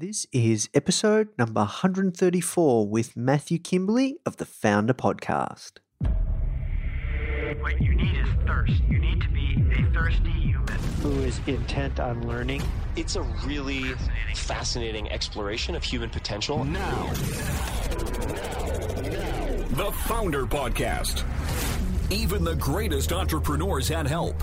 This is episode number 134 with Matthew Kimberley of the Foundr Podcast. What you need is thirst. You need to be a thirsty human. who is intent on learning. It's a really fascinating exploration of human potential. Now. The Foundr Podcast. Even the greatest entrepreneurs had help.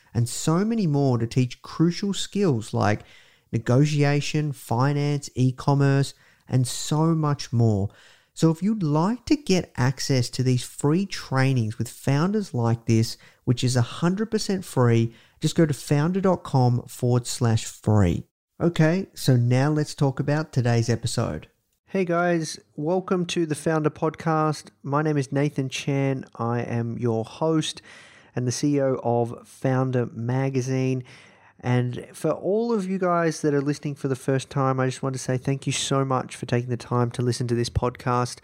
and so many more to teach crucial skills like negotiation, finance, e commerce, and so much more. So, if you'd like to get access to these free trainings with founders like this, which is 100% free, just go to foundr.com forward slash free. Okay, so now let's talk about today's episode. Hey guys, welcome to the Foundr Podcast. My name is Nathan Chan. I am your host and the CEO of Foundr Magazine. And for all of you guys that are listening for the first time, I just want to say thank you so much for taking the time to listen to this podcast.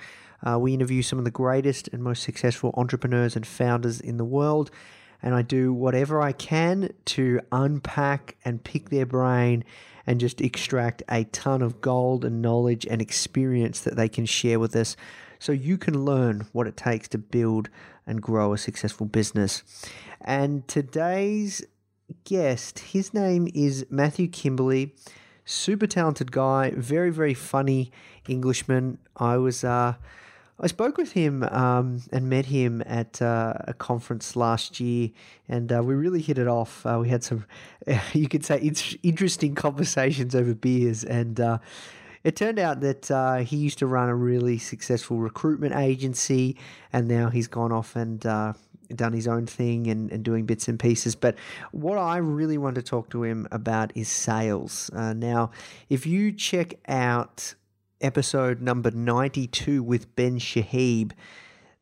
Uh, we interview some of the greatest and most successful entrepreneurs and founders in the world. And I do whatever I can to unpack and pick their brain and just extract a ton of gold and knowledge and experience that they can share with us so you can learn what it takes to build and grow a successful business. And today's guest, his name is Matthew Kimberley. Super talented guy, very, very funny Englishman. I was uh, I spoke with him um, and met him at uh, a conference last year, and uh, we really hit it off. Uh, we had some, you could say, interesting conversations over beers, and uh, it turned out that uh, he used to run a really successful recruitment agency, and now he's gone off and uh, done his own thing and, and doing bits and pieces. But what I really want to talk to him about is sales. now, if you check out episode number 92 with Ben Shahib.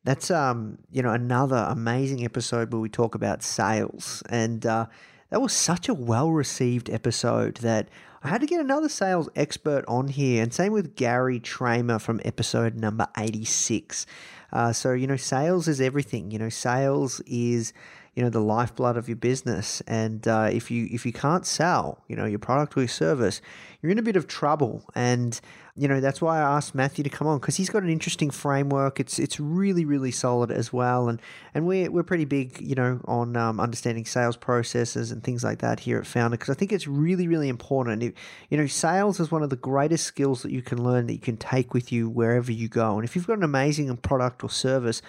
That's um, you know, another amazing episode where we talk about sales. And uh, that was such a well received episode that I had to get another sales expert on here. And same with Gary Tramer from episode number 86. Uh, so, you know, sales is everything. You know, sales is you know the lifeblood of your business. And uh, if you if you can't sell you know your product or your service you're in a bit of trouble. And you know that's why I asked Matthew to come on because he's got an interesting framework. It's it's really really solid as well. And and we're, we're pretty big you know on um, understanding sales processes and things like that here at Foundr because I think it's really really important. If, you know sales is one of the greatest skills that you can learn that you can take with you wherever you go. And if you've got an amazing product or service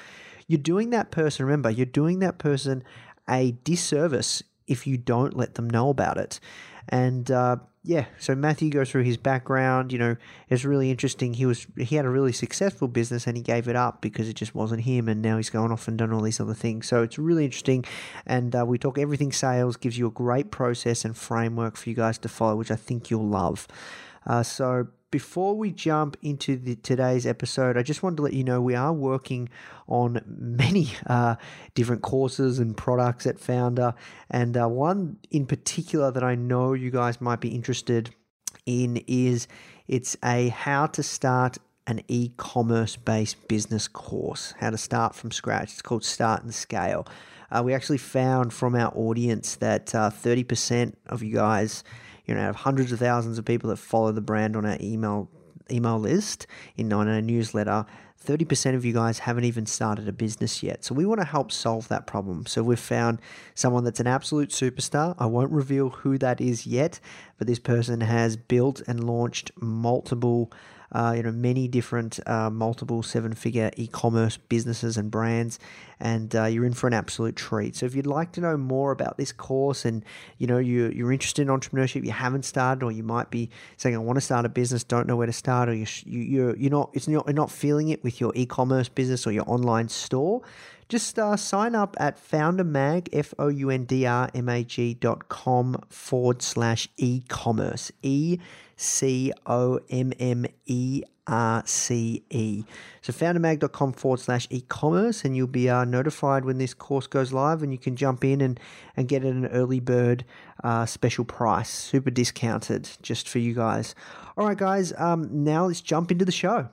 you're doing that person, remember, you're doing that person a disservice if you don't let them know about it. And uh, yeah, so Matthew goes through his background. You know, it's really interesting. He was he had a really successful business and he gave it up because it just wasn't him. And now he's gone off and done all these other things. So it's really interesting. And uh, we talk everything sales. Gives you a great process and framework for you guys to follow, which I think you'll love. Uh, so before we jump into the, today's episode, I just wanted to let you know we are working on many uh, different courses and products at Foundr, and uh, one in particular that I know you guys might be interested in is it's a how to start an e commerce based business course, how to start from scratch. It's called Start and Scale. Uh, we actually found from our audience that uh, 30% of you guys, you know, have hundreds of thousands of people that follow the brand on our email email list in on our newsletter 30% of you guys haven't even started a business yet. So we want to help solve that problem. So we've found someone that's an absolute superstar. I won't reveal who that is yet, but this person has built and launched multiple uh, you know, many different uh, multiple seven figure e commerce businesses and brands, and uh, you're in for an absolute treat. So, if you'd like to know more about this course and you know you, you're interested in entrepreneurship, you haven't started, or you might be saying, I want to start a business, don't know where to start, or you, you, you're, you're, not, it's not, you're not feeling it with your e commerce business or your online store just uh, sign up at foundrmag, F O U N D R M A G dot com forward slash e commerce. E C O M M E R C E. So foundrmag.com forward slash e commerce, and you'll be uh, notified when this course goes live, and you can jump in and, and get it an early bird uh, special price, super discounted just for you guys. All right, guys, um, now let's jump into the show.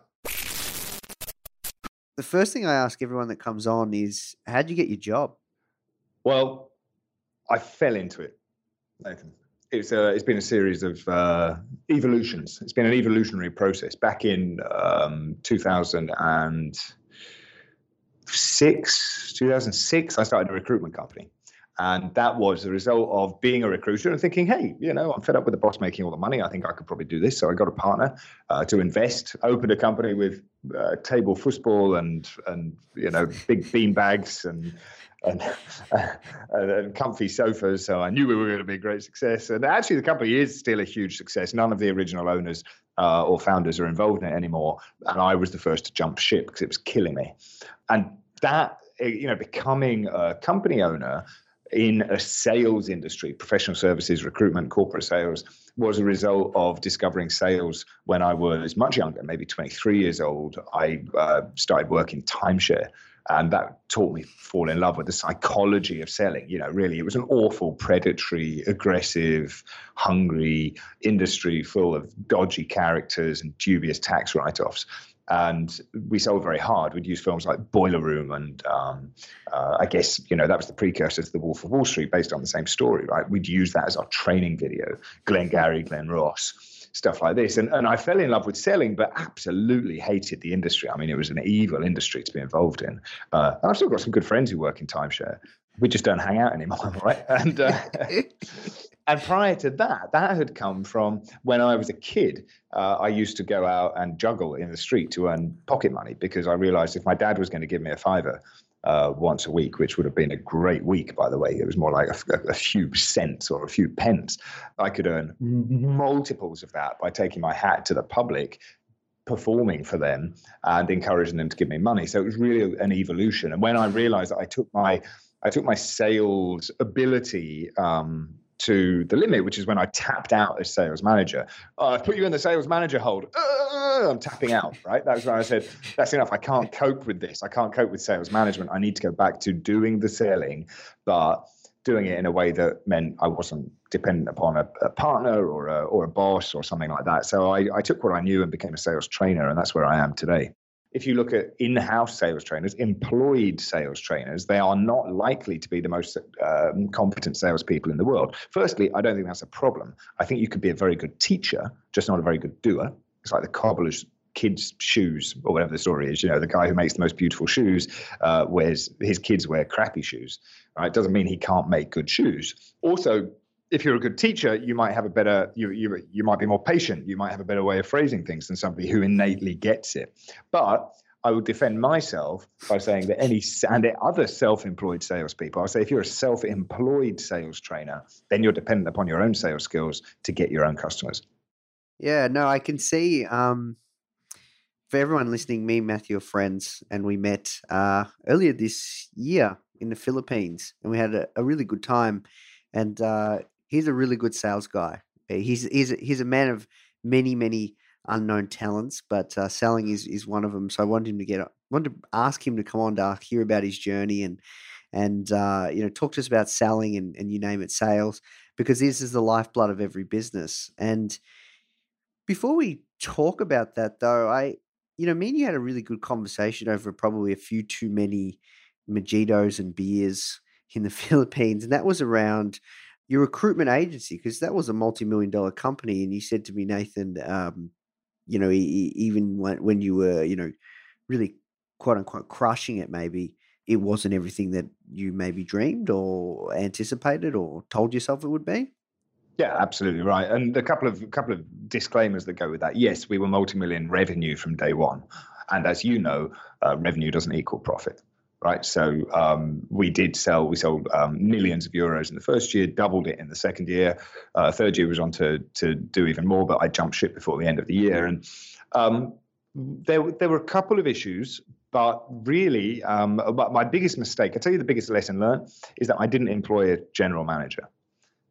The first thing I ask everyone that comes on is, how'd you get your job? Well, I fell into it, Nathan it's a, it's been a series of uh, evolutions. It's been an evolutionary process. Back in um, 2006, 2006, I started a recruitment company. And that was the result of being a recruiter and thinking, hey, you know, I'm fed up with the boss making all the money. I think I could probably do this. So I got a partner uh, to invest, opened a company with uh, table football and, and, you know, big bean bags and and, and, comfy sofas. So I knew we were going to be a great success. And actually, the company is still a huge success. None of the original owners uh, or founders are involved in it anymore. And I was the first to jump ship because it was killing me. And that, you know, becoming a company owner in a sales industry, professional services, recruitment, corporate sales, was a result of discovering sales when I was much younger, maybe 23 years old. I uh, started working timeshare and that taught me to fall in love with the psychology of selling you know really it was an awful predatory aggressive hungry industry full of dodgy characters and dubious tax write-offs and we sold very hard. We'd use films like Boiler Room, and um, uh, I guess you know that was the precursor to The Wolf of Wall Street, based on the same story, right? We'd use that as our training video. Glengarry, Glen Ross, stuff like this. And, and I fell in love with selling, but absolutely hated the industry. I mean, it was an evil industry to be involved in. Uh, I've still got some good friends who work in timeshare. We just don't hang out anymore, right? And uh, and prior to that, that had come from when I was a kid. Uh, I used to go out and juggle in the street to earn pocket money because I realized if my dad was going to give me a fiver, uh, once a week, which would have been a great week, by the way. It was more like a, a, few cents or a few pence. I could earn multiples of that by taking my hat to the public, performing for them, and encouraging them to give me money. So it was really an evolution. And when I realized that I took my I took my sales ability um, to the limit, which is when I tapped out as sales manager. Oh, I've put you in the sales manager hold. Uh, I'm tapping out, right? That's when I said, that's enough. I can't cope with this. I can't cope with sales management. I need to go back to doing the selling, but doing it in a way that meant I wasn't dependent upon a, a partner or a, or a boss or something like that. So I, I took what I knew and became a sales trainer, and that's where I am today if you look at in-house sales trainers, employed sales trainers, they are not likely to be the most um, competent salespeople in the world. Firstly, I don't think that's a problem. I think you could be a very good teacher, just not a very good doer. It's like the cobbler's kids' shoes, or whatever the story is. You know, the guy who makes the most beautiful shoes uh, wears his kids wear crappy shoes. Right? It doesn't mean he can't make good shoes. Also, if you're a good teacher, you might have a better you you you might be more patient. You might have a better way of phrasing things than somebody who innately gets it. But I would defend myself by saying that any and other self-employed salespeople, I'll say if you're a self-employed sales trainer, then you're dependent upon your own sales skills to get your own customers. Yeah, no, I can see. Um, for everyone listening, me and Matthew are friends, and we met uh, earlier this year in the Philippines, and we had a, a really good time. And uh, he's a really good sales guy. Eh, he's he's a, he's a man of many many unknown talents, but uh, selling is is one of them. So I wanted him to get wanted to ask him to come on to hear about his journey and and uh, you know talk to us about selling and, and you name it sales because this is the lifeblood of every business. And before we talk about that though, I you know, me and you had a really good conversation over probably a few too many mojitos and beers in the Philippines, and that was around your recruitment agency because that was a multi-million dollar company and you said to me nathan um, you know even when, when you were you know really quote unquote crushing it maybe it wasn't everything that you maybe dreamed or anticipated or told yourself it would be yeah, absolutely right. And a couple of couple of disclaimers that go with that. Yes, we were multi-million revenue from day one, and as you know, uh, revenue doesn't equal profit right? So um, we did sell, we sold um, millions of euros in the first year, doubled it in the second year. Uh, third year was on to to do even more, but I jumped ship before the end of the year, and um, there there were a couple of issues. But really, um, my biggest mistake, I tell you the biggest lesson learned, is that I didn't employ a general manager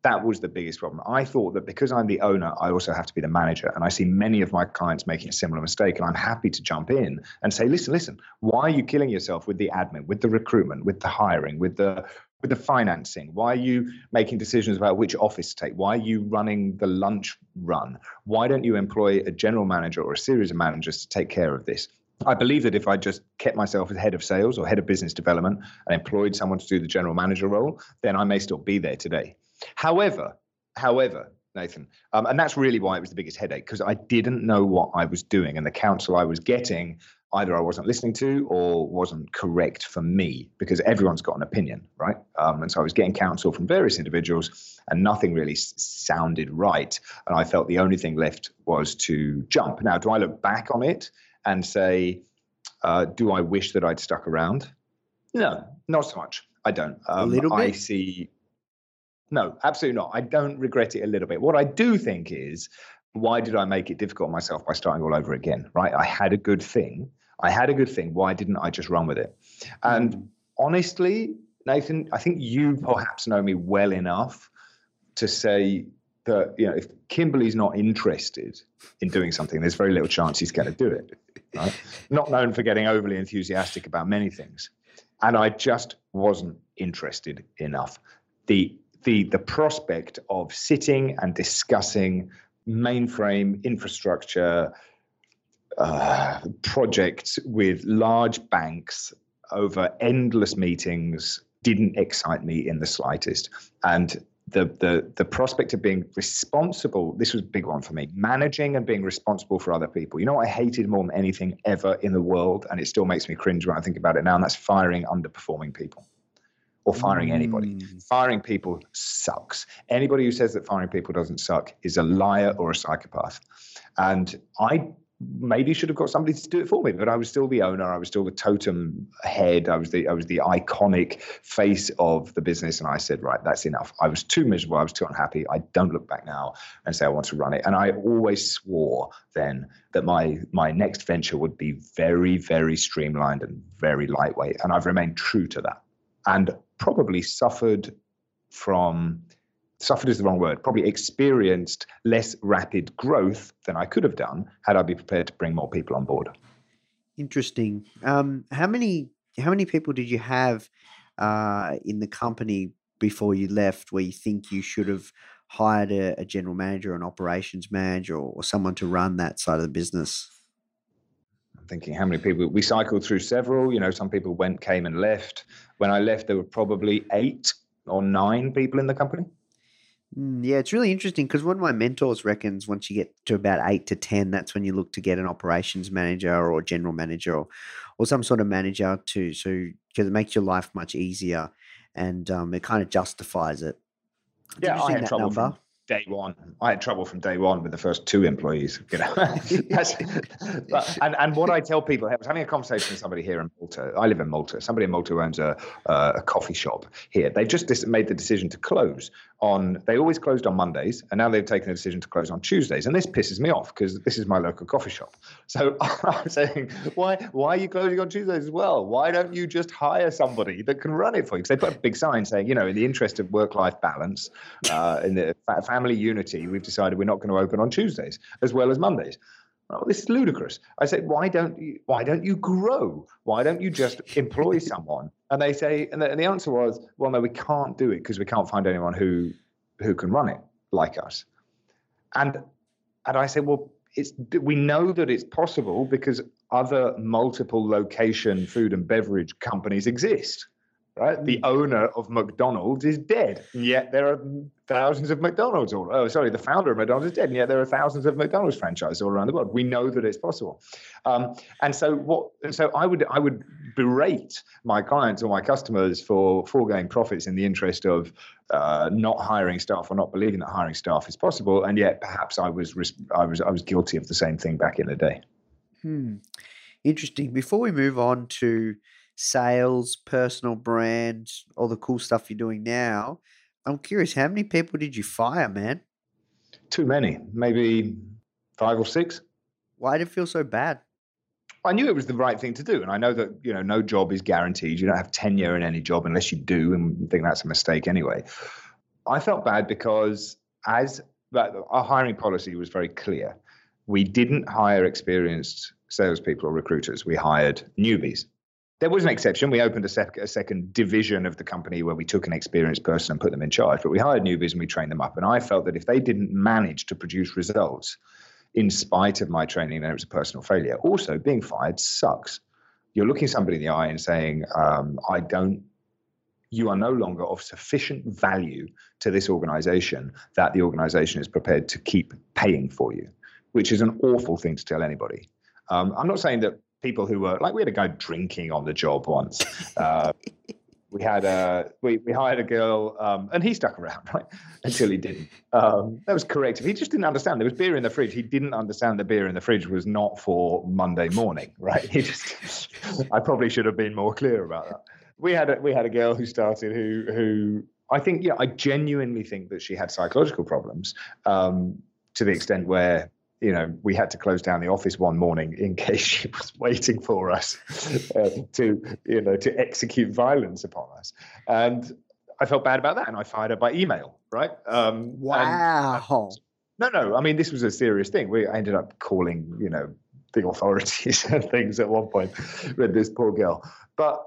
that was the biggest problem. I thought that because I'm the owner, I also have to be the manager. And I see many of my clients making a similar mistake. And I'm happy to jump in and say, listen, listen, why are you killing yourself with the admin, with the recruitment, with the hiring, with the with the financing? Why are you making decisions about which office to take? Why are you running the lunch run? Why don't you employ a general manager or a series of managers to take care of this? I believe that if I just kept myself as head of sales or head of business development and employed someone to do the general manager role, then I may still be there today. However, however, Nathan, um, and that's really why it was the biggest headache because I didn't know what I was doing, and the counsel I was getting either I wasn't listening to or wasn't correct for me because everyone's got an opinion, right? Um, and so I was getting counsel from various individuals, and nothing really s- sounded right, and I felt the only thing left was to jump. Now, do I look back on it and say, uh, do I wish that I'd stuck around? No, not so much. I don't. Um, a little bit. I see no, absolutely not. I don't regret it a little bit. What I do think is, why did I make it difficult on myself by starting all over again? Right? I had a good thing. I had a good thing. Why didn't I just run with it? And mm. honestly, Nathan, I think you perhaps know me well enough to say that you know if Kimberley's not interested in doing something, there's very little chance he's going to do it. Right? not known for getting overly enthusiastic about many things, and I just wasn't interested enough. The the the prospect of sitting and discussing mainframe infrastructure uh, projects with large banks over endless meetings didn't excite me in the slightest. And the the the prospect of being responsible this was a big one for me managing and being responsible for other people. You know what i hated more than anything ever in the world? And it still makes me cringe when i think about it now and that's firing underperforming people or firing anybody. Mm. Firing people sucks. Anybody who says that firing people doesn't suck is a liar or a psychopath. And I maybe should have got somebody to do it for me, but I was still the owner. I was still the totem head. I was the I was the iconic face of the business. And I said, right, that's enough. I was too miserable. I was too unhappy. I don't look back now and say I want to run it. And I always swore then that my my next venture would be very, very streamlined and very lightweight. And I've remained true to that. And probably suffered from suffered is the wrong word probably experienced less rapid growth than i could have done had i been prepared to bring more people on board. Interesting. Um, how many how many people did you have uh, in the company before you left where you think you should have hired a, a general manager an operations manager or, or someone to run that side of the business thinking how many people we cycled through several you know some people went came and left. When i left there were probably eight or nine people in the company. Mm, yeah it's really interesting because one of my mentors reckons once you get to about eight to ten that's when you look to get an operations manager or general manager or, or some sort of manager to so because it makes your life much easier and um, it kind of justifies it. Yeah, I had trouble number. from day one. I had trouble from day one with the first two employees. You know, but, and and what I tell people, I was having a conversation with somebody here in Malta. I live in Malta. Somebody in Malta owns a a coffee shop here. They just made the decision to close on. They always closed on Mondays, and now they've taken the decision to close on Tuesdays. And this pisses me off because this is my local coffee shop. So I'm saying, why why are you closing on Tuesdays as well? Why don't you just hire somebody that can run it for you? Because they put a big sign saying, you know, in the interest of work life balance, uh, in the family unity, we've decided we're not going to open on Tuesdays as well as Mondays. Oh, this is ludicrous. I said, why don't you? Why don't you grow? Why don't you just employ someone? And they say, and the, and the answer was, well, no, we can't do it because we can't find anyone who who can run it like us. And and I said, well, it's we know that it's possible because other multiple location food and beverage companies exist right? The owner of McDonald's is dead, and yet there are thousands of McDonald's all. Oh, sorry, the founder of McDonald's is dead, and yet there are thousands of McDonald's franchises all around the world. We know that it's possible, um, and so what? And so I would I would berate my clients or my customers for foregoing profits in the interest of uh, not hiring staff or not believing that hiring staff is possible, and yet perhaps I was I was I was guilty of the same thing back in the day. Hmm. Interesting. Before we move on to sales, personal brand, all the cool stuff you're doing now. I'm curious, how many people did you fire, man? Too many, maybe five or six. Why did it feel so bad? I knew it was the right thing to do, and I know that you know no job is guaranteed. You don't have tenure in any job unless you do, and think that's a mistake anyway. I felt bad because as our hiring policy was very clear, we didn't hire experienced salespeople or recruiters. We hired newbies. There was an exception. We opened a, sec- a, second division of the company where we took an experienced person and put them in charge, but we hired newbies and we trained them up. And I felt that if they didn't manage to produce results in spite of my training, then it was a personal failure. Also, being fired sucks. You're looking somebody in the eye and saying, um, I don't you are no longer of sufficient value to this organization that the organization is prepared to keep paying for you, which is an awful thing to tell anybody. Um, I'm not saying that people who were like we had a guy drinking on the job once. Uh, we had a we, we hired a girl um, and he stuck around right until he didn't. Um, that was corrective. He just didn't understand there was beer in the fridge. He didn't understand the beer in the fridge was not for Monday morning. Right? He just I probably should have been more clear about that. We had a, we had a girl who started who who I think yeah I genuinely think that she had psychological problems um, to the extent where you know, we had to close down the office one morning in case she was waiting for us uh, to, you know, to execute violence upon us. And I felt bad about that, and I fired her by email. Right? Um, wow. And, no, no. I mean, this was a serious thing. We ended up calling, you know, the authorities and things at one point with this poor girl. But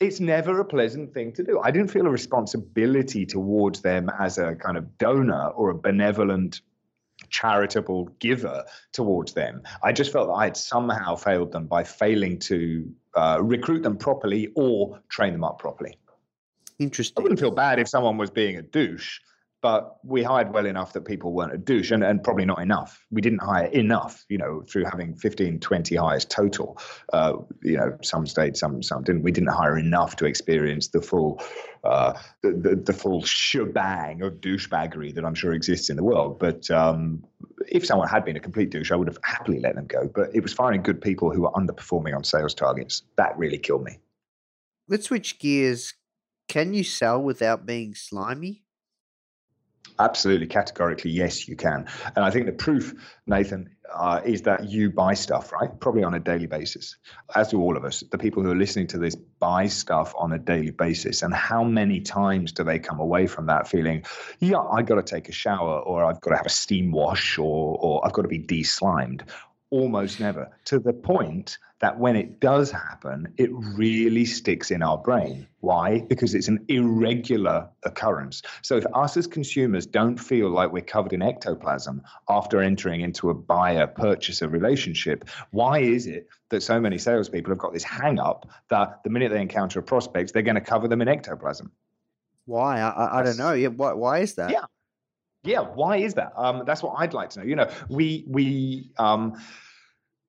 it's never a pleasant thing to do. I didn't feel a responsibility towards them as a kind of donor or a benevolent charitable giver towards them. I just felt that I had somehow failed them by failing to uh, recruit them properly or train them up properly. Interesting. I wouldn't feel bad if someone was being a douche, but we hired well enough that people weren't a douche and, and probably not enough. We didn't hire enough, you know, through having 15, 20 hires total. Uh, you know, some stayed, some some didn't. We didn't hire enough to experience the full uh, the, the, the, full shebang of douchebaggery that I'm sure exists in the world. But um, if someone had been a complete douche, I would have happily let them go. But it was firing good people who were underperforming on sales targets. That really killed me. Let's switch gears. Can you sell without being slimy? Absolutely, categorically, yes, you can. And I think the proof, Nathan, uh, is that you buy stuff, right? Probably on a daily basis, as do all of us. The people who are listening to this buy stuff on a daily basis. And how many times do they come away from that feeling, yeah, I've got to take a shower, or I've got to have a steam wash, or, or I've got to be de slimed? Almost never, to the point that when it does happen, it really sticks in our brain. Why? Because it's an irregular occurrence. So if us as consumers don't feel like we're covered in ectoplasm after entering into a buyer purchaser relationship, why is it that so many salespeople have got this hang up that the minute they encounter a prospect, they're going to cover them in ectoplasm? Why? I, I don't know. Yeah, why, why is that? Yeah. Yeah, why is that? Um, that's what I'd like to know. You know, we we um,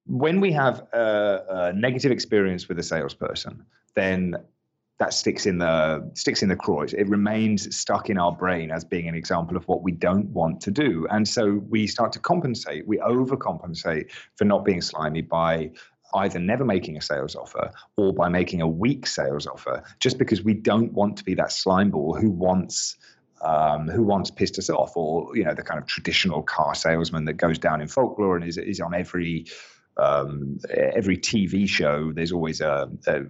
when we have a, a negative experience with a salesperson, then that sticks in the sticks in the craw. It remains stuck in our brain as being an example of what we don't want to do, and so we start to compensate. We overcompensate for not being slimy by either never making a sales offer or by making a weak sales offer, just because we don't want to be that slime ball who wants. Um, who once pissed us off, or you know, the kind of traditional car salesman that goes down in folklore and is is on every um, every TV show, there's always a, a,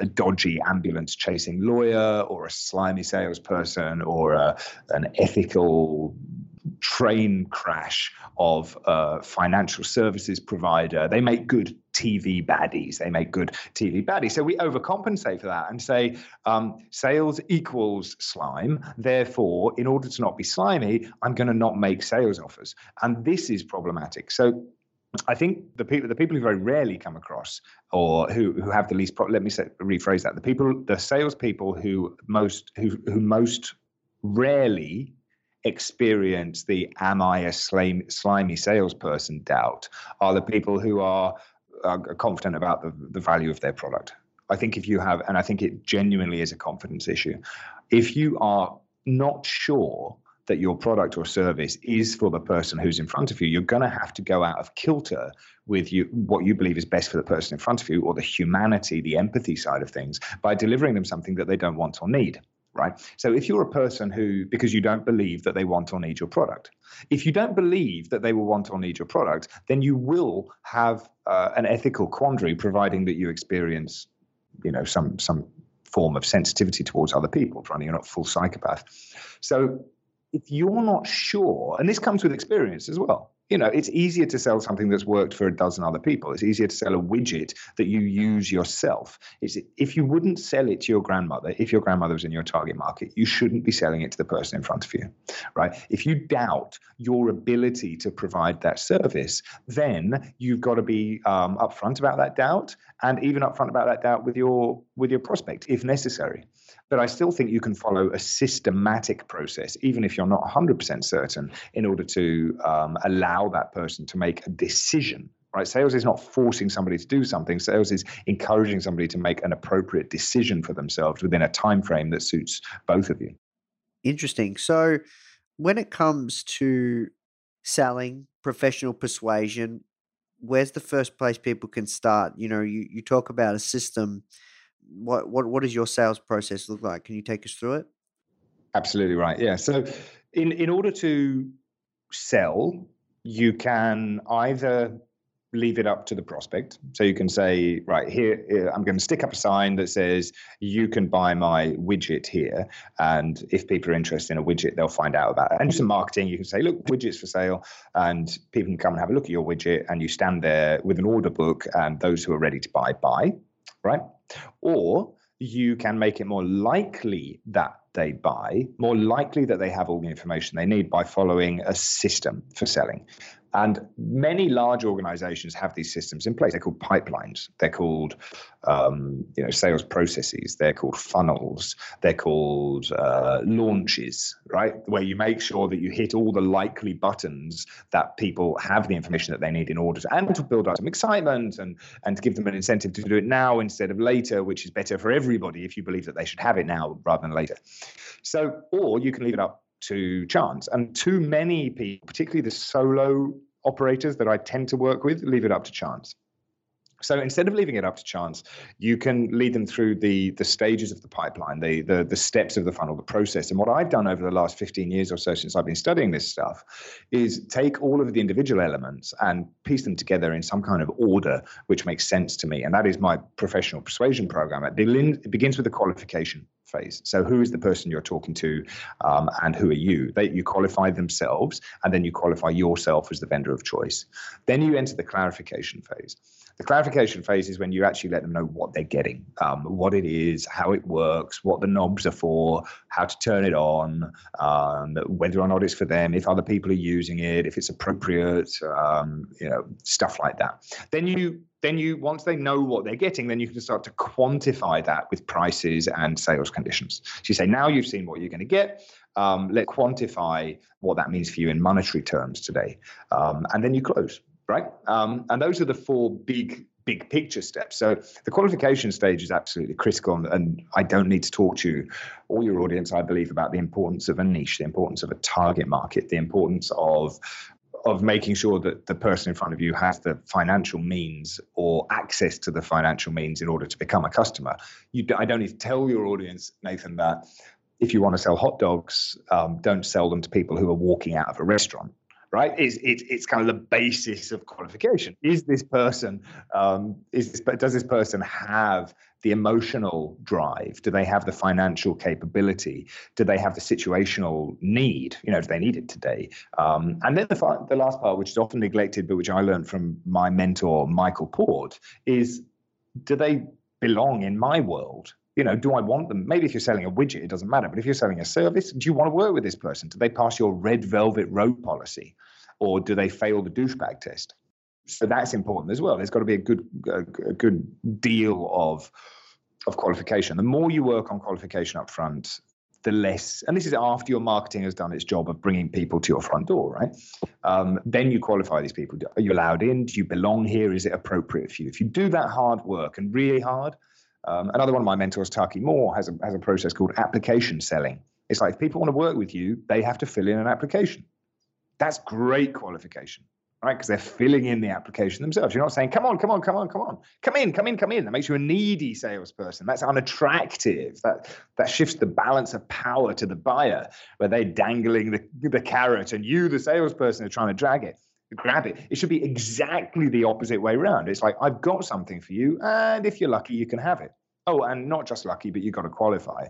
a, dodgy ambulance chasing lawyer or a slimy salesperson or a, an ethical train crash of a financial services provider. They make good TV baddies. They make good TV baddies. So we overcompensate for that and say um, sales equals slime. Therefore, in order to not be slimy, I'm going to not make sales offers. And this is problematic. So I think the people the people who very rarely come across or who who have the least pro- let me say, rephrase that the people the salespeople who most who who most rarely experience the am I a slimy, slimy salesperson doubt are the people who are, are confident about the, the value of their product. I think if you have, and I think it genuinely is a confidence issue, if you are not sure that your product or service is for the person who's in front of you, you're going to have to go out of kilter with you what you believe is best for the person in front of you or the humanity, the empathy side of things by delivering them something that they don't want or need right? So if you're a person who, because you don't believe that they want or need your product, if you don't believe that they will want or need your product, then you will have uh, an ethical quandary, providing that you experience, you know, some some form of sensitivity towards other people, providing you're not full psychopath. So if you're not sure, and this comes with experience as well, you know, it's easier to sell something that's worked for a dozen other people. It's easier to sell a widget that you use yourself. It's, if you wouldn't sell it to your grandmother, if your grandmother was in your target market, you shouldn't be selling it to the person in front of you, right? If you doubt your ability to provide that service, then you've got to be um, upfront about that doubt, and even upfront about that doubt with your with your prospect, if necessary. But I still think you can follow a systematic process, even if you're not 100% certain, in order to um, allow that person to make a decision. Right? Sales is not forcing somebody to do something. Sales is encouraging somebody to make an appropriate decision for themselves within a time frame that suits both of you. Interesting. So, when it comes to selling, professional persuasion, where's the first place people can start? You know, you, you talk about a system what what what does your sales process look like? Can you take us through it? Absolutely right. Yeah. So, in in order to sell, you can either leave it up to the prospect. So you can say, right here, I'm going to stick up a sign that says, you can buy my widget here. And if people are interested in a widget, they'll find out about it. And some marketing, you can say, look, widgets for sale. And people can come and have a look at your widget. And you stand there with an order book, and those who are ready to buy, buy right? Or you can make it more likely that they buy, more likely that they have all the information they need by following a system for selling. And many large organizations have these systems in place. They're called pipelines. They're called um, you know, sales processes. They're called funnels. They're called uh, launches, right? Where you make sure that you hit all the likely buttons that people have the information that they need in order to, and to build up some excitement and, and to give them an incentive to do it now instead of later, which is better for everybody if you believe that they should have it now rather than later. So, or you can leave it up to chance. And too many people, particularly the solo operators that I tend to work with, leave it up to chance. So instead of leaving it up to chance, you can lead them through the the stages of the pipeline, the, the the steps of the funnel, the process. And what I've done over the last 15 years or so since I've been studying this stuff is take all of the individual elements and piece them together in some kind of order which makes sense to me. And that is my professional persuasion program. It begins with the qualification phase. So, who is the person you're talking to, um, and who are you? They, you qualify themselves, and then you qualify yourself as the vendor of choice. Then you enter the clarification phase. The clarification phase is when you actually let them know what they're getting, um, what it is, how it works, what the knobs are for, how to turn it on, um, whether or not it's for them, if other people are using it, if it's appropriate, um, you know, stuff like that. Then you then you once they know what they're getting then you can start to quantify that with prices and sales conditions. So you say now you've seen what you're going to get um, let's quantify what that means for you in monetary terms today. Um, and then you close right? Um, and those are the four big big picture steps. So the qualification stage is absolutely critical and, and i don't need to talk to you or your audience i believe about the importance of a niche the importance of a target market the importance of of making sure that the person in front of you has the financial means or access to the financial means in order to become a customer. You, I don't need to tell your audience, Nathan, that if you want to sell hot dogs, um, don't sell them to people who are walking out of a restaurant. Right? It's, it's, kind of the basis of qualification. Is this person, um, is this, does this person have the emotional drive? Do they have the financial capability? Do they have the situational need? You know, do they need it today? Um, and then the, the last part, which is often neglected, but which I learned from my mentor, Michael Port, is do they belong in my world? You know, do I want them? Maybe if you're selling a widget, it doesn't matter. But if you're selling a service, do you want to work with this person? Do they pass your red velvet rope policy? Or do they fail the douchebag test? So that's important as well. There's got to be a good a, a good deal of of qualification. The more you work on qualification up front, the less, and this is after your marketing has done its job of bringing people to your front door, right? Um, then you qualify these people. Are you allowed in? Do you belong here? Is it appropriate for you? If you do that hard work and really hard, um, another one of my mentors, Taki Moore, has a, has a process called application selling. It's like if people want to work with you, they have to fill in an application. That's great qualification right? Because they're filling in the application themselves. You're not saying, come on, come on, come on, come on, come in, come in, come in. That makes you a needy salesperson. That's unattractive. That that shifts the balance of power to the buyer, where they're dangling the, the carrot and you, the salesperson, are trying to drag it. Grab it. It should be exactly the opposite way around. It's like, I've got something for you, and if you're lucky, you can have it. Oh, and not just lucky, but you've got to qualify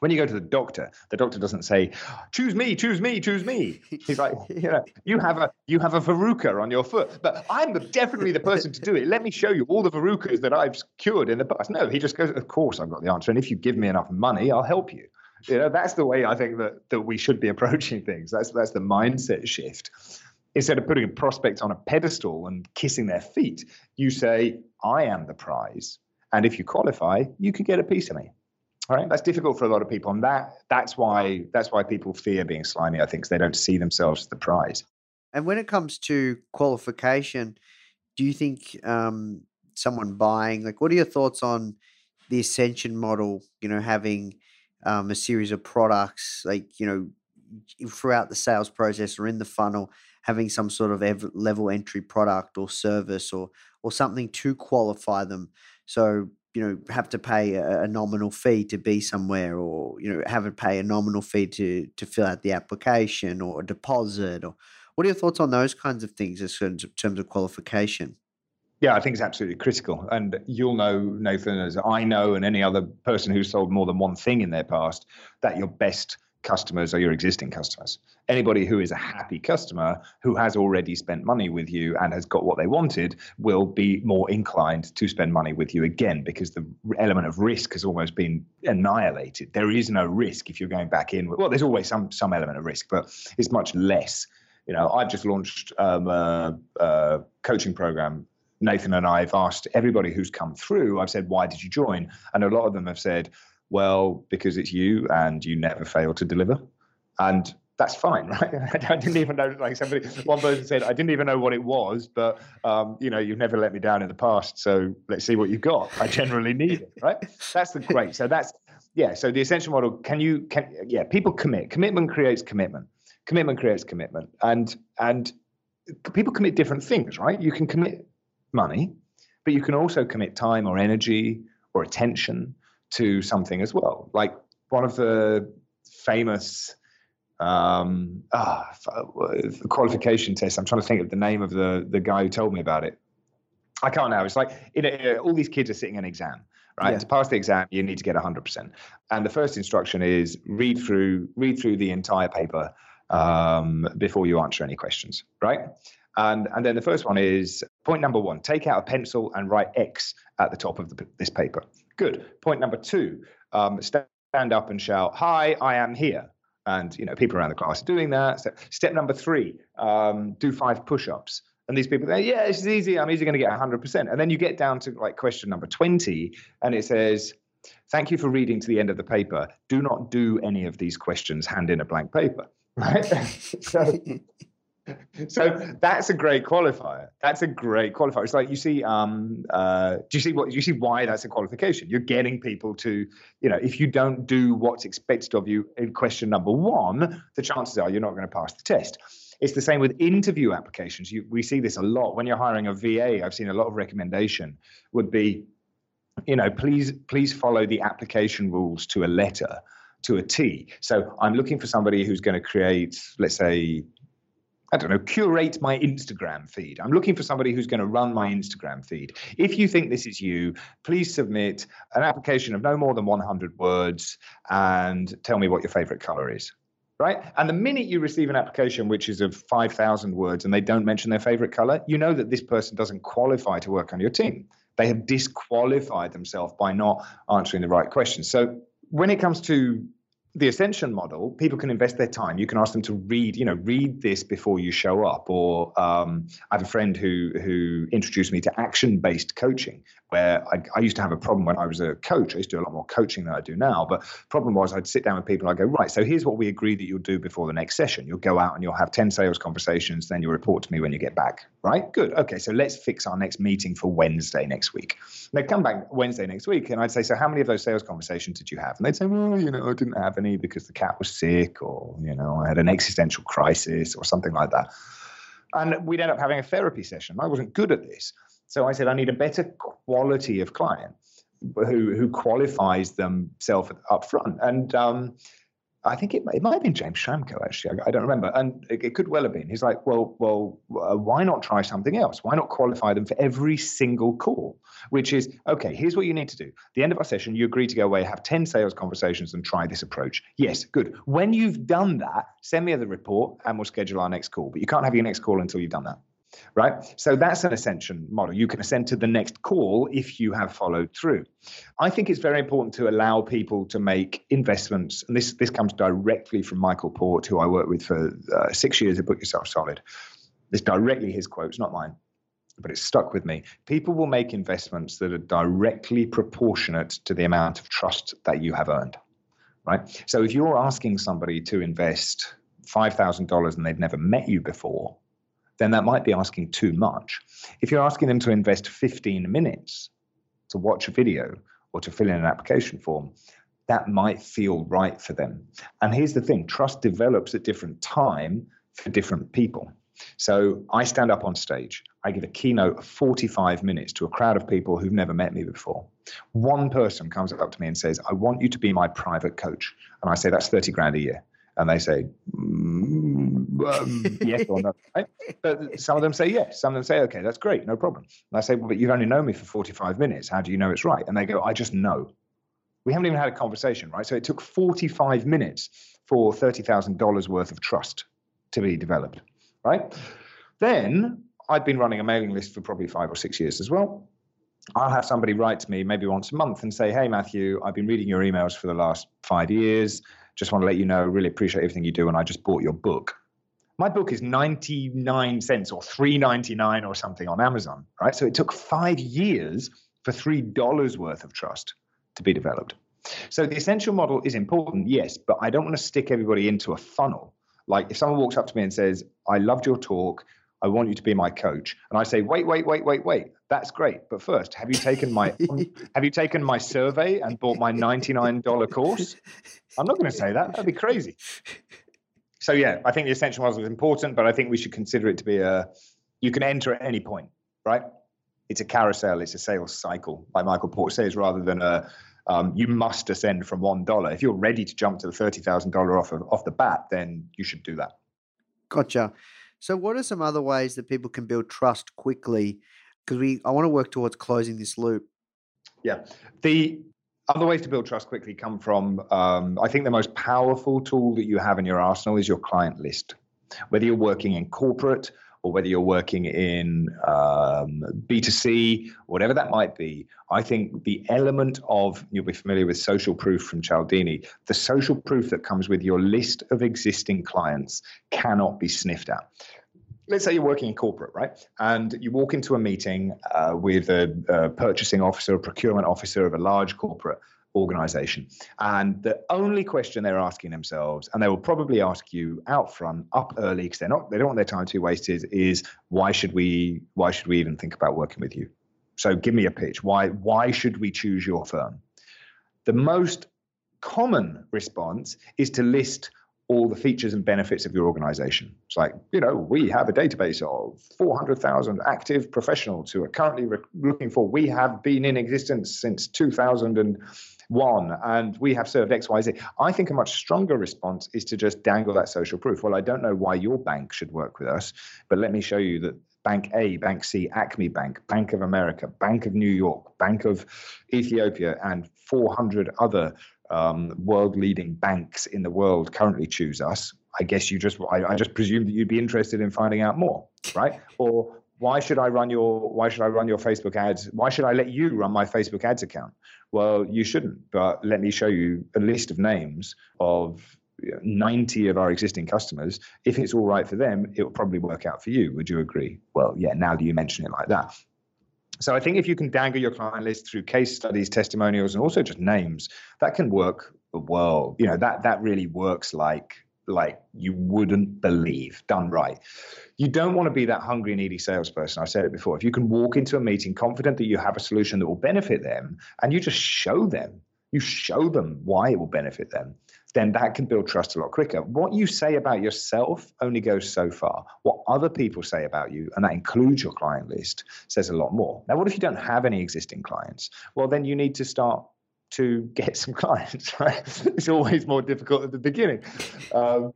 when you go to the doctor, the doctor doesn't say, "Choose me, choose me, choose me." He's like, you know, you have a you have a verruca on your foot, but I'm the, definitely the person to do it. Let me show you all the verrucas that I've cured in the past. No, he just goes, "Of course, I've got the answer, and if you give me enough money, I'll help you." You know, that's the way I think that that we should be approaching things. That's that's the mindset shift. Instead of putting a prospect on a pedestal and kissing their feet, you say, "I am the prize, and if you qualify, you can get a piece of me." Right, that's difficult for a lot of people, and that that's why that's why people fear being slimy. I think because they don't see themselves as the prize. And when it comes to qualification, do you think um, someone buying like what are your thoughts on the ascension model? You know, having um, a series of products like you know throughout the sales process or in the funnel, having some sort of ev- level entry product or service or or something to qualify them. So you know have to pay a, nominal fee to be somewhere or you know have to pay a nominal fee to to fill out the application or a deposit or what are your thoughts on those kinds of things in terms of qualification yeah, I think it's absolutely critical. And you'll know, Nathan, as I know, and any other person who's sold more than one thing in their past, that your best customers are your existing customers. Anybody who is a happy customer who has already spent money with you and has got what they wanted will be more inclined to spend money with you again because the element of risk has almost been annihilated. There is no risk if you're going back in. Well, there's always some some element of risk, but it's much less. You know, I've just launched um, a, a coaching program Nathan and I have asked everybody who's come through, I've said, why did you join? And a lot of them have said, well, because it's you and you never fail to deliver. And that's fine, right? I didn't even know, like somebody, one person said, I didn't even know what it was, but, um, you know, you've never let me down in the past. So let's see what you've got. I generally need it, right? That's the great. So that's, yeah. So the ascension model, can you, can, yeah, people commit. Commitment creates commitment. Commitment creates commitment. And, and people commit different things, right? You can commit money, but you can also commit time or energy or attention to something as well. Like one of the famous um, ah, qualification tests. I'm trying to think of the name of the the guy who told me about it. I can't now. It's like a, all these kids are sitting an exam, right? Yeah. To pass the exam, you need to get 100%. And the first instruction is read through read through the entire paper um, before you answer any questions, right? And and then the first one is point number one: take out a pencil and write X at the top of the, this paper. Good. Point number two, um, stand up and shout, Hi, I am here. And, you know, people around the class are doing that. So step number three, um, do five push-ups. And these people, say, yeah, this is easy. I'm easily going to get 100%. And then you get down to like question number 20, and it says, thank you for reading to the end of the paper. Do not do any of these questions hand in a blank paper. Right? so so that's a great qualifier. That's a great qualifier. It's like you see, um, uh, do you see what you see why that's a qualification? You're getting people to, you know, if you don't do what's expected of you in question number one, the chances are you're not going to pass the test. It's the same with interview applications. You, we see this a lot when you're hiring a VA. I've seen a lot of recommendation would be, you know, please please follow the application rules to a letter to a T. So I'm looking for somebody who's going to create, let's say, I don't know, curate my Instagram feed. I'm looking for somebody who's going to run my Instagram feed. If you think this is you, please submit an application of no more than 100 words and tell me what your favorite color is. Right? And the minute you receive an application which is of 5,000 words and they don't mention their favorite color, you know that this person doesn't qualify to work on your team. They have disqualified themselves by not answering the right questions. So when it comes to the ascension model, people can invest their time. You can ask them to read, you know, read this before you show up. Or um, I have a friend who who introduced me to action-based coaching, where I, I, used to have a problem when I was a coach. I used to do a lot more coaching than I do now. But problem was, I'd sit down with people. I go, right. So here's what we agree that you'll do before the next session. You'll go out and you'll have ten sales conversations. Then you'll report to me when you get back. Right? Good. Okay. So let's fix our next meeting for Wednesday next week. And they'd come back Wednesday next week, and I'd say, so how many of those sales conversations did you have? And they'd say, well, you know, I didn't have any because the cat was sick or, you know, I had an existential crisis or something like that. And we'd end up having a therapy session. I wasn't good at this. So I said, I need a better quality of client who, who qualifies themselves up front. And um, I think it, it might have been James Schramko actually. I, I don't remember, and it, it, could well have been. He's like, well, well, uh, why not try something else? Why not qualify them for every single call? Which is okay. Here's what you need to do. the end of our session, you agree to go away, have ten sales conversations, and try this approach. Yes, good. When you've done that, send me the report, and we'll schedule our next call. But you can't have your next call until you've done that right? So that's an ascension model. You can ascend to the next call if you have followed through. I think it's very important to allow people to make investments, and this this comes directly from Michael Port, who I worked with for uh, six years at Book Yourself Solid. It's directly his quotes, not mine. But it's stuck with me. People will make investments that are directly proportionate to the amount of trust that you have earned, right? So if you're asking somebody to invest $5,000 and they've never met you before, then that might be asking too much. If you're asking them to invest 15 minutes to watch a video or to fill in an application form, that might feel right for them. And here's the thing trust develops at different time for different people. So I stand up on stage. I give a keynote of 45 minutes to a crowd of people who've never met me before. One person comes up to me and says, I want you to be my private coach. And I say, that's 30 grand a year. And they say, mm, um, yes or no. Right? But some of them say yes. Some of them say, okay, that's great, no problem. And I say, well, but you've only known me for 45 minutes. How do you know it's right? And they go, I just know. We haven't even had a conversation, right? So it took 45 minutes for $30,000 worth of trust to be developed, right? Then I'd been running a mailing list for probably five or six years as well. I'll have somebody write to me maybe once a month and say, Hey, Matthew, I've been reading your emails for the last five years. Just want to let you know, really appreciate everything you do. And I just bought your book. My book is 99 cents or 3.99 or something on Amazon, right? So it took five years for $3 worth of trust to be developed. So the ascension model is important, yes, but I don't want to stick everybody into a funnel. Like if someone walks up to me and says, I loved your talk, I want you to be my coach. And I say, wait, wait, wait, wait, wait. That's great. But first, have you taken my have you taken my survey and bought my $99 course? I'm not going to say that. That'd be crazy. So yeah, I think the ascension model is important, but I think we should consider it to be a you can enter at any point, right? It's a carousel, it's a sales cycle, like Michael Port says, rather than a um, you must ascend from one dollar. If you're ready to jump to the thirty thousand dollar off of, off the bat, then you should do that. Gotcha. So, what are some other ways that people can build trust quickly? Because we, I want to work towards closing this loop. Yeah, the other ways to build trust quickly come from. Um, I think the most powerful tool that you have in your arsenal is your client list. Whether you're working in corporate or whether you're working in um, B2C, whatever that might be, I think the element of, you'll be familiar with social proof from Cialdini, the social proof that comes with your list of existing clients cannot be sniffed at let's say you're working in corporate, right? And you walk into a meeting uh, with a, a, purchasing officer, a procurement officer of a large corporate, organization. And the only question they're asking themselves, and they will probably ask you out front, up early, because they're not they don't want their time to be wasted, is why should we why should we even think about working with you? So give me a pitch. Why why should we choose your firm? The most common response is to list all the features and benefits of your organization. It's like, you know, we have a database of 400,000 active professionals who are currently re- looking for, we have been in existence since 2001 and and we have served xyz i think a much stronger response is to just dangle that social proof well i don't know why your bank should work with us but let me show you that bank a bank c acme bank bank of america bank of new york bank of ethiopia and 400 other um, world leading banks in the world currently choose us i guess you just I, I just presume that you'd be interested in finding out more right or why should I run your why should I run your Facebook ads? Why should I let you run my Facebook ads account? Well, you shouldn't. But let me show you a list of names of 90 of our existing customers. If it's all right for them, it will probably work out for you. Would you agree? Well, yeah, now that you mention it like that. So I think if you can dangle your client list through case studies, testimonials, and also just names, that can work well. You know, that that really works like like you wouldn't believe done right. You don't want to be that hungry, and needy salesperson. I've said it before. If you can walk into a meeting confident that you have a solution that will benefit them and you just show them, you show them why it will benefit them, then that can build trust a lot quicker. What you say about yourself only goes so far. What other people say about you, and that includes your client list, says a lot more. Now, what if you don't have any existing clients? Well, then you need to start to get some clients, right? it's always more difficult at the beginning. Um,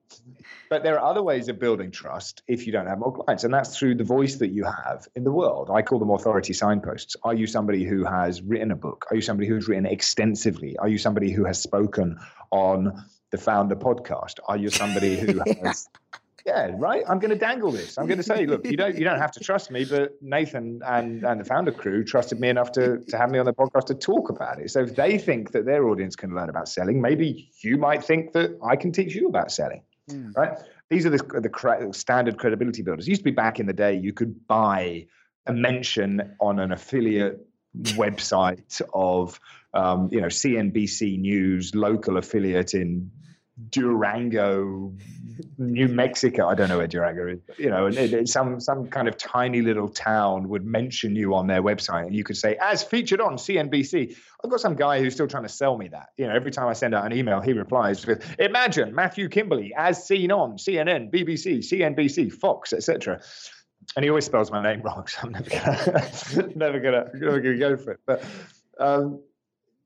but there are other ways of building trust if you don't have more clients, and that's through the voice that you have in the world. I call them authority signposts. Are you somebody who has written a book? Are you somebody who's written extensively? Are you somebody who has spoken on the Foundr podcast? Are you somebody who has yeah, right. I'm going to dangle this. I'm going to say, look, you don't you don't have to trust me, but Nathan and and the Foundr crew trusted me enough to to have me on the podcast to talk about it. So if they think that their audience can learn about selling, maybe you might think that I can teach you about selling, mm. right? These are the the standard credibility builders. It used to be back in the day, you could buy a mention on an affiliate website of um, you know CNBC News local affiliate in Durango, New Mexico. I don't know where Durango is. You know, it, it, some some kind of tiny little town would mention you on their website, and you could say, "As featured on CNBC." I've got some guy who's still trying to sell me that. You know, every time I send out an email, he replies with, "Imagine Matthew Kimberley as seen on CNN, BBC, CNBC, Fox, etc." And he always spells my name wrong, so I'm never gonna never gonna never gonna go for it. But um,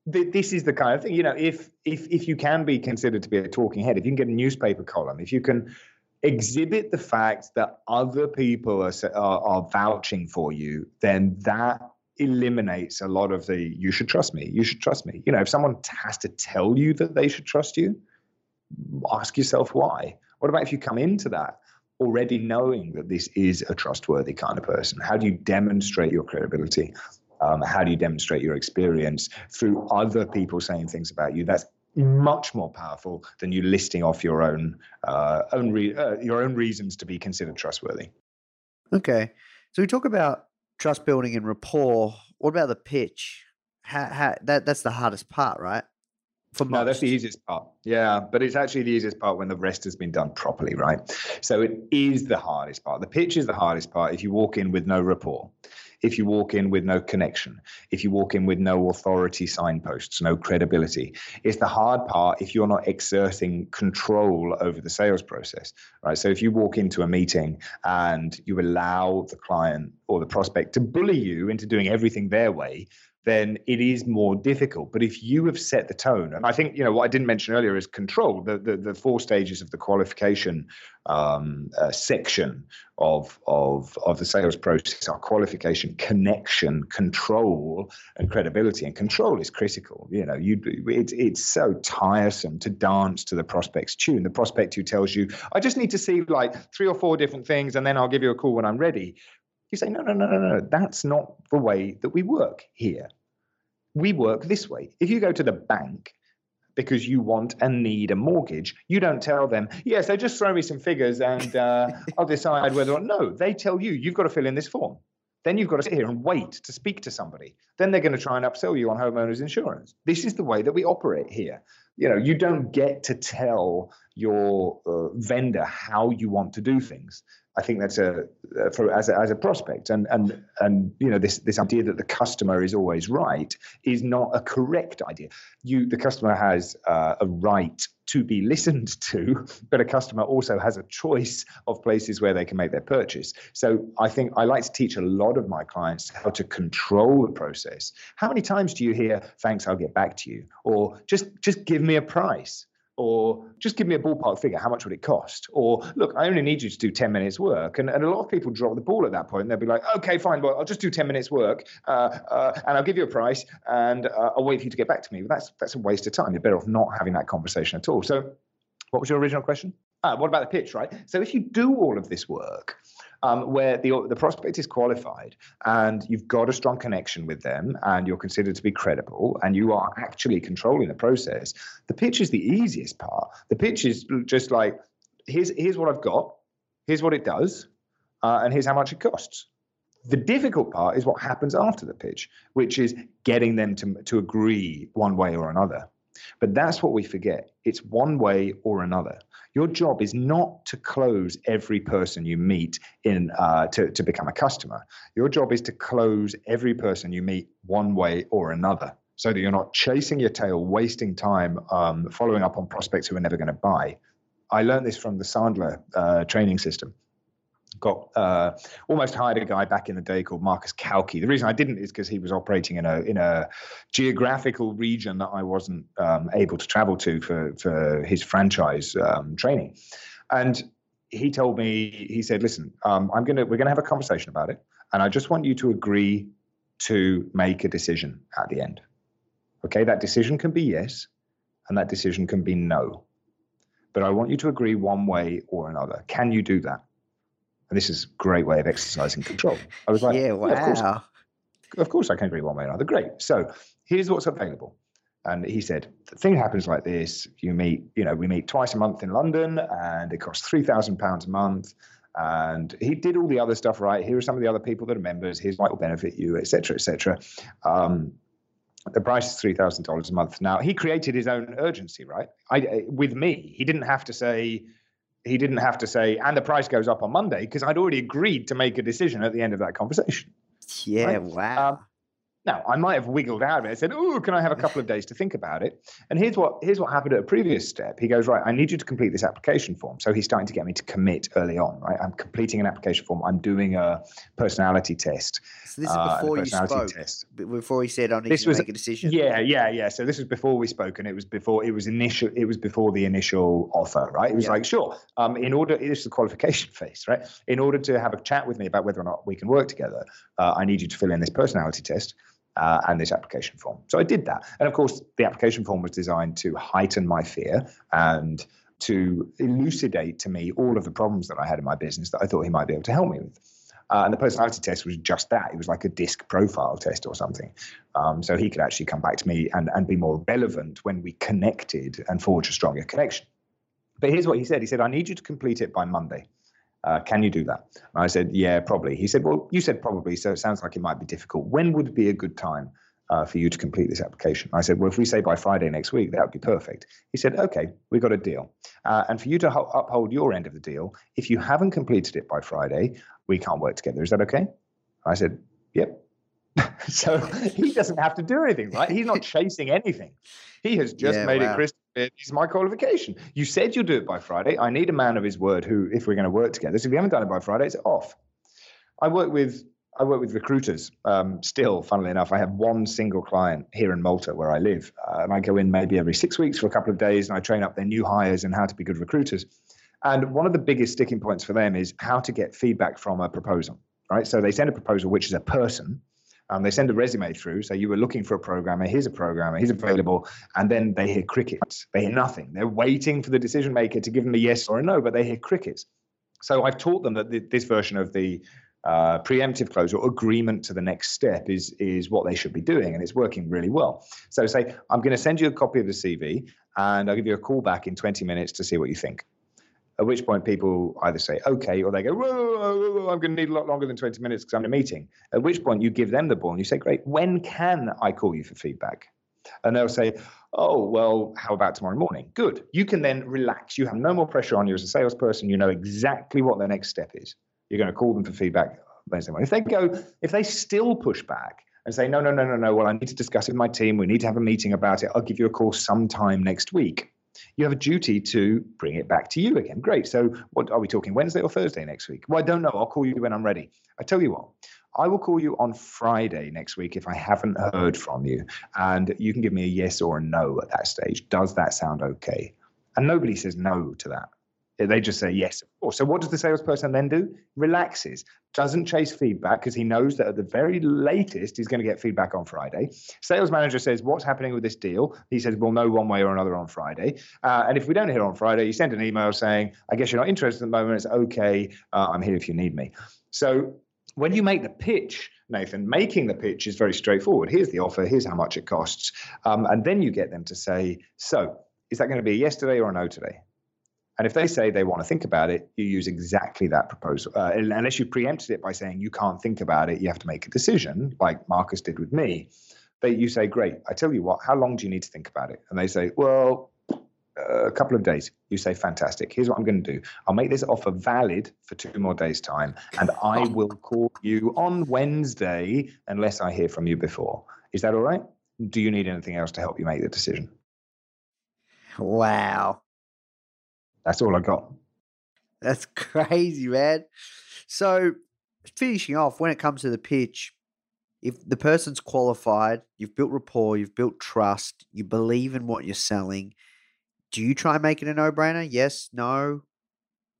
this is the kind of thing you know if if if you can be considered to be a talking head if you can get a newspaper column if you can exhibit the fact that other people are, are, are vouching for you then that eliminates a lot of the you should trust me you should trust me. You know if someone has to tell you that they should trust you ask yourself why. What about if you come into that already knowing that this is a trustworthy kind of person? How do you demonstrate your credibility um, how do you demonstrate your experience through other people saying things about you? That's much more powerful than you listing off your own uh, own re- uh, your own reasons to be considered trustworthy. Okay, so we talk about trust building and rapport. What about the pitch? How, how, that that's the hardest part, right? For no, that's the easiest part. Yeah, but it's actually the easiest part when the rest has been done properly, right? So it is the hardest part. The pitch is the hardest part if you walk in with no rapport if you walk in with no connection, if you walk in with no authority signposts, no credibility. It's the hard part if you're not exerting control over the sales process, right? So if you walk into a meeting and you allow the client or the prospect to bully you into doing everything their way, then it is more difficult. But if you have set the tone, and I think you know what I didn't mention earlier is control. The the, the four stages of the qualification um, uh, section of of of the sales process are qualification, connection, control, and credibility. And control is critical. You know, you it's it's so tiresome to dance to the prospect's tune. The prospect who tells you, "I just need to see like three or four different things, and then I'll give you a call when I'm ready." You say, no, no, no, no, no. That's not the way that we work here. We work this way. If you go to the bank because you want and need a mortgage, you don't tell them, yeah, so just throw me some figures and uh, I'll decide whether or not. no. They tell you, you've got to fill in this form. Then you've got to sit here and wait to speak to somebody. Then they're going to try and upsell you on homeowners insurance. This is the way that we operate here. You know, you don't get to tell your uh, vendor how you want to do things. I think that's a uh, for as a, as a prospect, and and and you know this this idea that the customer is always right is not a correct idea. You the customer has uh, a right to be listened to, but a customer also has a choice of places where they can make their purchase. So I think I like to teach a lot of my clients how to control the process. How many times do you hear "Thanks, I'll get back to you," or just just give me a price? or just give me a ballpark figure how much would it cost? Or look i only need you to do 10 minutes work. And, and a lot of people drop the ball at that point they'll be like okay fine well i'll just do 10 minutes work uh, uh, and i'll give you a price and uh, i'll wait for you to get back to me. But that's that's a waste of time. You're better off not having that conversation at all. So what was your original question? Ah, what about the pitch right? So if you do all of this work um, where the the prospect is qualified and you've got a strong connection with them and you're considered to be credible and you are actually controlling the process. The pitch is the easiest part. The pitch is just like here's here's what I've got, here's what it does, uh, and here's how much it costs. The difficult part is what happens after the pitch, which is getting them to, to agree one way or another. But that's what we forget. It's one way or another. Your job is not to close every person you meet in uh, to, to become a customer. Your job is to close every person you meet one way or another so that you're not chasing your tail, wasting time um, following up on prospects who are never going to buy. I learned this from the Sandler uh, training system got uh, almost hired a guy back in the day called Marcus Kauke. The reason I didn't is because he was operating in a in a geographical region that I wasn't um, able to travel to for for his franchise um, training, and he told me he said, "Listen, um, I'm gonna we're gonna have a conversation about it, and I just want you to agree to make a decision at the end. Okay, that decision can be yes, and that decision can be no." But I want you to agree one way or another. Can you do that? And this is a great way of exercising control. I was like, yeah, wow. Yeah, of, course, of course I can agree one way or another. Great. So here's what's available. And he said, the thing happens like this. You meet, you know, we meet twice a month in London and it costs £3,000 a month. And he did all the other stuff right. Here are some of the other people that are members. Here's what will benefit you, et cetera, et cetera. Um, the price is three thousand dollars a month. Now he created his own urgency, right? I, with me, he didn't have to say, he didn't have to say, and the price goes up on Monday because I'd already agreed to make a decision at the end of that conversation. Yeah, right? wow. Um, now, I might have wiggled out of it. I said, "Oh, can I have a couple of days to think about it?" And here's what here's what happened at a previous step. He goes, "Right, I need you to complete this application form." So he's starting to get me to commit early on. Right, I'm completing an application form. I'm doing a personality test. So this is uh, before uh, you spoke. Test. Before he said, "I need this to was, make a decision." Yeah, yeah, yeah. So this was before we spoke, and it was before it was initial. It was before the initial offer. Right. It was yeah. like, sure. Um, in order, this is the qualification phase. Right. In order to have a chat with me about whether or not we can work together, uh, I need you to fill in this personality test uh, and this application form. So I did that. And of course, the application form was designed to heighten my fear and to elucidate to me all of the problems that I had in my business that I thought he might be able to help me with. Uh, and the personality test was just that. It was like a disc profile test or something. Um, so he could actually come back to me and, and be more relevant when we connected and forge a stronger connection. But here's what he said. He said, I need you to complete it by Monday. Uh, can you do that? And I said, yeah, probably. He said, well, you said probably, so it sounds like it might be difficult. When would be a good time uh, for you to complete this application? I said, well, if we say by Friday next week, that would be perfect. He said, okay, we got a deal. Uh, and for you to ho- uphold your end of the deal, if you haven't completed it by Friday, we can't work together. Is that okay? I said, yep. so he doesn't have to do anything, right? He's not chasing anything. He has just yeah, made wow. it crystal it's my qualification. You said you'll do it by Friday. I need a man of his word who, if we're going to work together, so if you haven't done it by Friday, it's off. I work with I work with recruiters. Um, still, funnily enough, I have one single client here in Malta where I live, uh, and I go in maybe every six weeks for a couple of days, and I train up their new hires and how to be good recruiters. And one of the biggest sticking points for them is how to get feedback from a proposal. Right, so they send a proposal, which is a person, um, they send a resume through. So you were looking for a programmer. Here's a programmer. He's available. And then they hear crickets. They hear nothing. They're waiting for the decision maker to give them a yes or a no, but they hear crickets. So I've taught them that th- this version of the uh, preemptive close or agreement to the next step is is what they should be doing, and it's working really well. So say I'm going to send you a copy of the CV, and I'll give you a call back in 20 minutes to see what you think. At which point, people either say okay or they go, whoa, whoa, whoa, I'm going to need a lot longer than 20 minutes because I'm in a meeting. At which point, you give them the ball and you say, great, when can I call you for feedback? And they'll say, oh, well, how about tomorrow morning? Good. You can then relax. You have no more pressure on you as a salesperson. You know exactly what their next step is. You're going to call them for feedback morning. If they go, if they still push back and say, no, no, no, no, no, well, I need to discuss it with my team. We need to have a meeting about it. I'll give you a call sometime next week you have a duty to bring it back to you again. Great. So, what are we talking Wednesday or Thursday next week? Well, I don't know. I'll call you when I'm ready. I tell you what, I will call you on Friday next week if I haven't heard from you, and you can give me a yes or a no at that stage. Does that sound okay? And nobody says no to that. They just say yes, of course. So what does the salesperson then do? Relaxes, doesn't chase feedback because he knows that at the very latest he's going to get feedback on Friday. Sales manager says, "What's happening with this deal?" He says, "We'll know one way or another on Friday." Uh, and if we don't hear on Friday, you send an email saying, "I guess you're not interested at the moment. It's okay. Uh, I'm here if you need me." So when you make the pitch, Nathan, making the pitch is very straightforward. Here's the offer. Here's how much it costs, um, and then you get them to say, "So." Is that going to be a or a no today? And if they say they want to think about it, you use exactly that proposal. Uh, unless you preempted it by saying you can't think about it, you have to make a decision, like Marcus did with me. But you say, great, I tell you what, how long do you need to think about it? And they say, well, uh, a couple of days. You say, fantastic. Here's what I'm going to do. I'll make this offer valid for two more days' time, and I will call you on Wednesday unless I hear from you before. Is that all right? Do you need anything else to help you make the decision? Wow. That's all I got. That's crazy, man. So, finishing off, when it comes to the pitch, if the person's qualified, you've built rapport, you've built trust, you believe in what you're selling, do you try and make it a no brainer? Yes, no,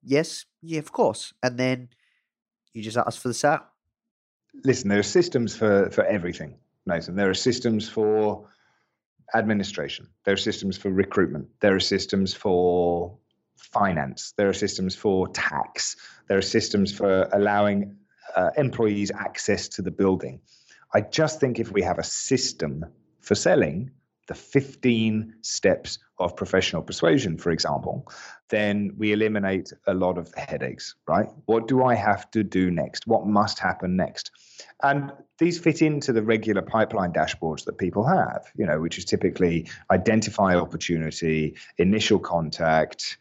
yes, yeah, of course. And then you just ask for the sale. Listen, there are systems for, for everything, Nathan. There are systems for administration, there are systems for recruitment, there are systems for finance, there are systems for tax, there are systems for allowing uh, employees access to the building. I just think if we have a system for selling, the 15 steps of professional persuasion, for example, then we eliminate a lot of the headaches, right? What do I have to do next? What must happen next? And these fit into the regular pipeline dashboards that people have, you know, which is typically identify opportunity, initial contact,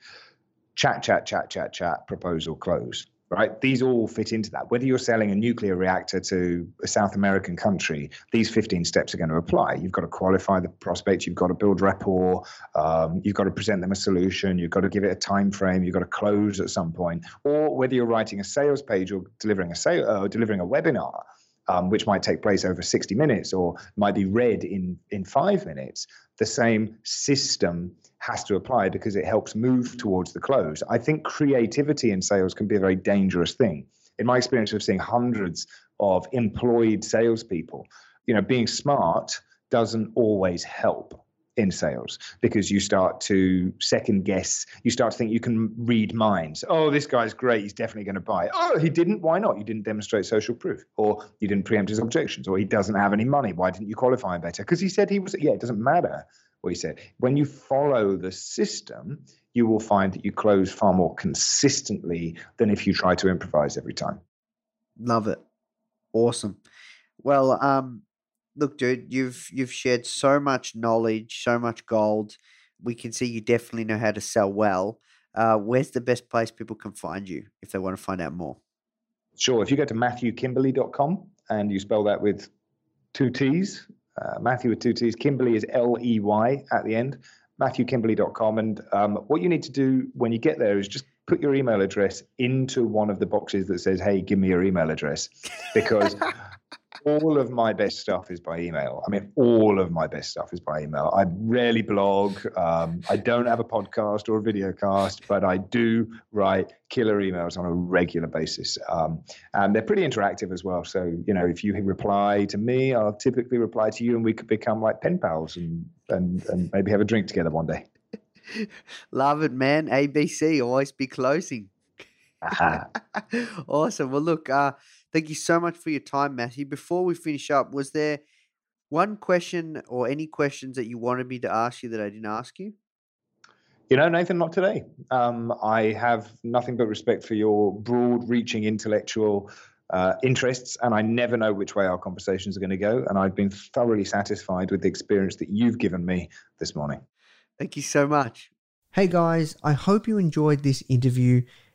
chat, chat, chat, chat, chat, proposal, close. Right? These all fit into that. Whether you're selling a nuclear reactor to a South American country, these 15 steps are going to apply. You've got to qualify the prospect, you've got to build rapport, um, you've got to present them a solution, you've got to give it a time frame, you've got to close at some point. Or whether you're writing a sales page or delivering a sale, uh, delivering a webinar, um, which might take place over 60 minutes or might be read in in five minutes, the same system has to apply because it helps move towards the close. I think creativity in sales can be a very dangerous thing. In my experience of seeing hundreds of employed salespeople, you know, being smart doesn't always help in sales because you start to second guess. You start to think you can read minds. Oh, this guy's great. He's definitely going to buy. Oh, he didn't. Why not? You didn't demonstrate social proof, or you didn't preempt his objections, or he doesn't have any money. Why didn't you qualify better? Because he said he was. Yeah, it doesn't matter what he said. When you follow the system, you will find that you close far more consistently than if you try to improvise every time. Love it. Awesome. Well, um, look, dude, you've you've shared so much knowledge, so much gold. We can see you definitely know how to sell well. Uh, where's the best place people can find you if they want to find out more? Sure. If you go to matthewkimberley.com and you spell that with two T's, uh, Matthew with two T's. Kimberley is L E Y at the end. MatthewKimberley.com. And um, what you need to do when you get there is just put your email address into one of the boxes that says, "Hey, give me your email address," because all of my best stuff is by email. I mean, all of my best stuff is by email. I rarely blog. Um, I don't have a podcast or a video cast, but I do write killer emails on a regular basis. Um, and they're pretty interactive as well. So, you know, if you reply to me, I'll typically reply to you and we could become like pen pals and, and, and maybe have a drink together one day. Love it, man. ABC, always be closing. awesome. Well, look, uh, thank you so much for your time, Matthew. Before we finish up, was there one question or any questions that you wanted me to ask you that I didn't ask you? You know, Nathan, not today. Um, I have nothing but respect for your broad reaching intellectual uh, interests, and I never know which way our conversations are going to go. And I've been thoroughly satisfied with the experience that you've given me this morning. Thank you so much. Hey guys, I hope you enjoyed this interview.